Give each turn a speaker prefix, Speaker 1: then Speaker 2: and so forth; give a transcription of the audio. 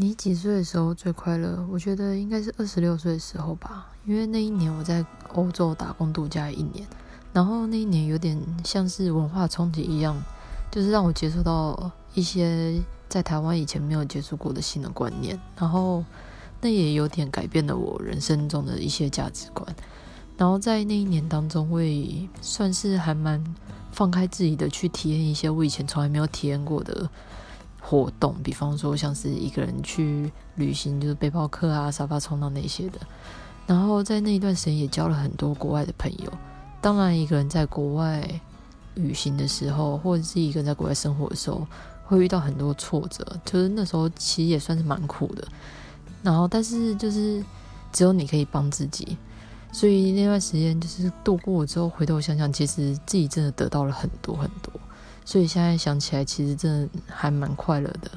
Speaker 1: 你几岁的时候最快乐？我觉得应该是二十六岁的时候吧，因为那一年我在欧洲打工度假一年，然后那一年有点像是文化冲击一样，就是让我接触到一些在台湾以前没有接触过的新的观念，然后那也有点改变了我人生中的一些价值观。然后在那一年当中，我也算是还蛮放开自己的去体验一些我以前从来没有体验过的。活动，比方说像是一个人去旅行，就是背包客啊、沙发冲浪那些的。然后在那一段时间也交了很多国外的朋友。当然，一个人在国外旅行的时候，或者是一个人在国外生活的时候，会遇到很多挫折。就是那时候其实也算是蛮苦的。然后，但是就是只有你可以帮自己。所以那段时间就是度过之后，回头想想，其实自己真的得到了很多很多。所以现在想起来，其实真的还蛮快乐的。